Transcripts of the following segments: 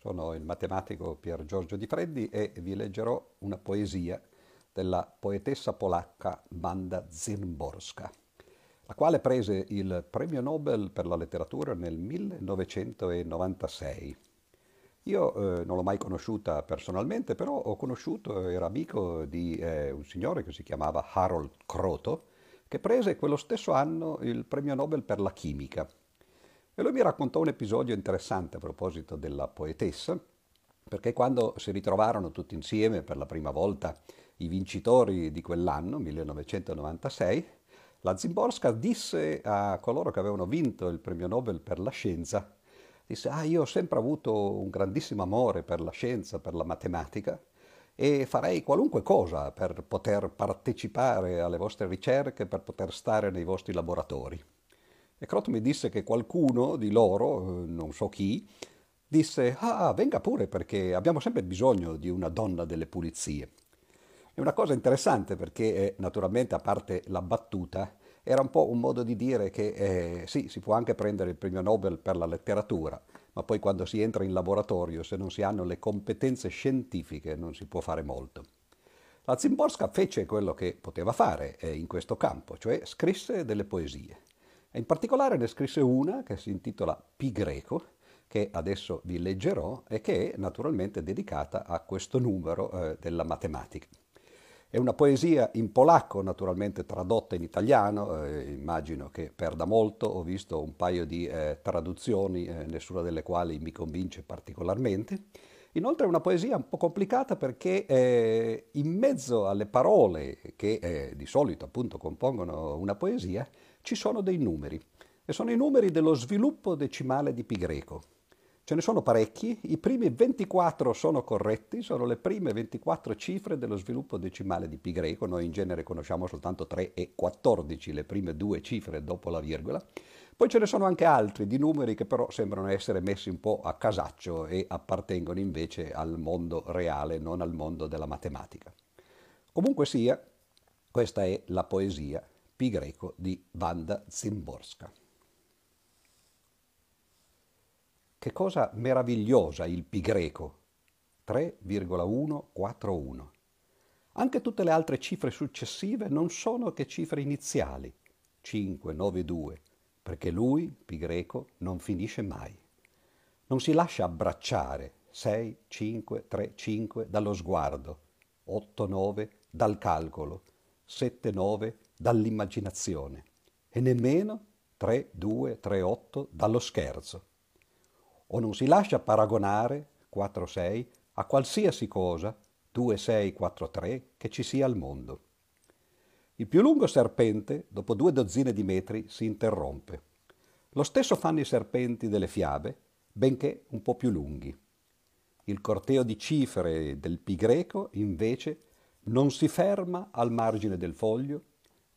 Sono il matematico Pier Giorgio Di Freddi e vi leggerò una poesia della poetessa polacca Wanda Zimborska, la quale prese il premio Nobel per la letteratura nel 1996. Io eh, non l'ho mai conosciuta personalmente, però ho conosciuto, era amico di eh, un signore che si chiamava Harold Kroto, che prese quello stesso anno il premio Nobel per la chimica. E lui mi raccontò un episodio interessante a proposito della poetessa, perché quando si ritrovarono tutti insieme per la prima volta i vincitori di quell'anno, 1996, la Zimborska disse a coloro che avevano vinto il premio Nobel per la scienza, disse, ah, io ho sempre avuto un grandissimo amore per la scienza, per la matematica, e farei qualunque cosa per poter partecipare alle vostre ricerche, per poter stare nei vostri laboratori. E Crot mi disse che qualcuno di loro, eh, non so chi, disse, ah, venga pure perché abbiamo sempre bisogno di una donna delle pulizie. È una cosa interessante perché eh, naturalmente, a parte la battuta, era un po' un modo di dire che eh, sì, si può anche prendere il premio Nobel per la letteratura, ma poi quando si entra in laboratorio, se non si hanno le competenze scientifiche, non si può fare molto. La Zimborska fece quello che poteva fare eh, in questo campo, cioè scrisse delle poesie. In particolare ne scrisse una che si intitola Pi greco, che adesso vi leggerò e che è naturalmente dedicata a questo numero eh, della matematica. È una poesia in polacco, naturalmente tradotta in italiano, eh, immagino che perda molto, ho visto un paio di eh, traduzioni, eh, nessuna delle quali mi convince particolarmente. Inoltre è una poesia un po' complicata perché eh, in mezzo alle parole che eh, di solito appunto compongono una poesia ci sono dei numeri e sono i numeri dello sviluppo decimale di pi greco. Ce ne sono parecchi, i primi 24 sono corretti, sono le prime 24 cifre dello sviluppo decimale di pi greco, noi in genere conosciamo soltanto 3 e 14, le prime due cifre dopo la virgola. Poi ce ne sono anche altri di numeri che però sembrano essere messi un po' a casaccio e appartengono invece al mondo reale, non al mondo della matematica. Comunque sia, questa è la poesia pi greco di Wanda Zimborska. Che cosa meravigliosa il pi greco! 3,141. Anche tutte le altre cifre successive non sono che cifre iniziali, 5, 9, 2, perché lui, pi greco, non finisce mai. Non si lascia abbracciare 6, 5, 3, 5 dallo sguardo, 8, 9 dal calcolo, 7, 9 dall'immaginazione e nemmeno 3, 2, 3, 8 dallo scherzo. O non si lascia paragonare 4, 6 a qualsiasi cosa 2, 6, 4, 3 che ci sia al mondo. Il più lungo serpente, dopo due dozzine di metri, si interrompe. Lo stesso fanno i serpenti delle fiabe, benché un po' più lunghi. Il corteo di cifre del pi greco, invece, non si ferma al margine del foglio,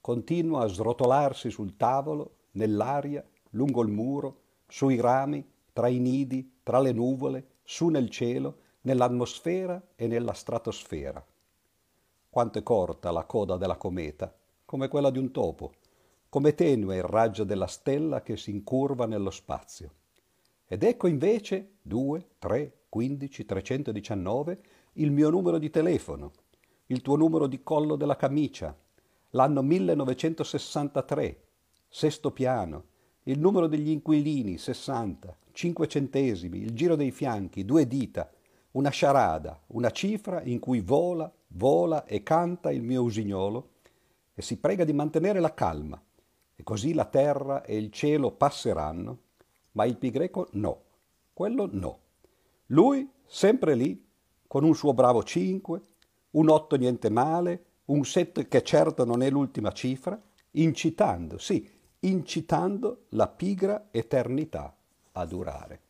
continua a srotolarsi sul tavolo, nell'aria, lungo il muro, sui rami, tra i nidi, tra le nuvole, su nel cielo, nell'atmosfera e nella stratosfera. Quanto è corta la coda della cometa, come quella di un topo, come tenue il raggio della stella che si incurva nello spazio. Ed ecco invece 2, 3, 15, 319 il mio numero di telefono, il tuo numero di collo della camicia, l'anno 1963, sesto piano, il numero degli inquilini 60, 5 centesimi, il giro dei fianchi, due dita, una sciarada, una cifra in cui vola, vola e canta il mio usignolo e si prega di mantenere la calma e così la terra e il cielo passeranno, ma il pi greco no, quello no. Lui sempre lì, con un suo bravo 5, un 8 niente male, un set che certo non è l'ultima cifra, incitando, sì, incitando la pigra eternità a durare.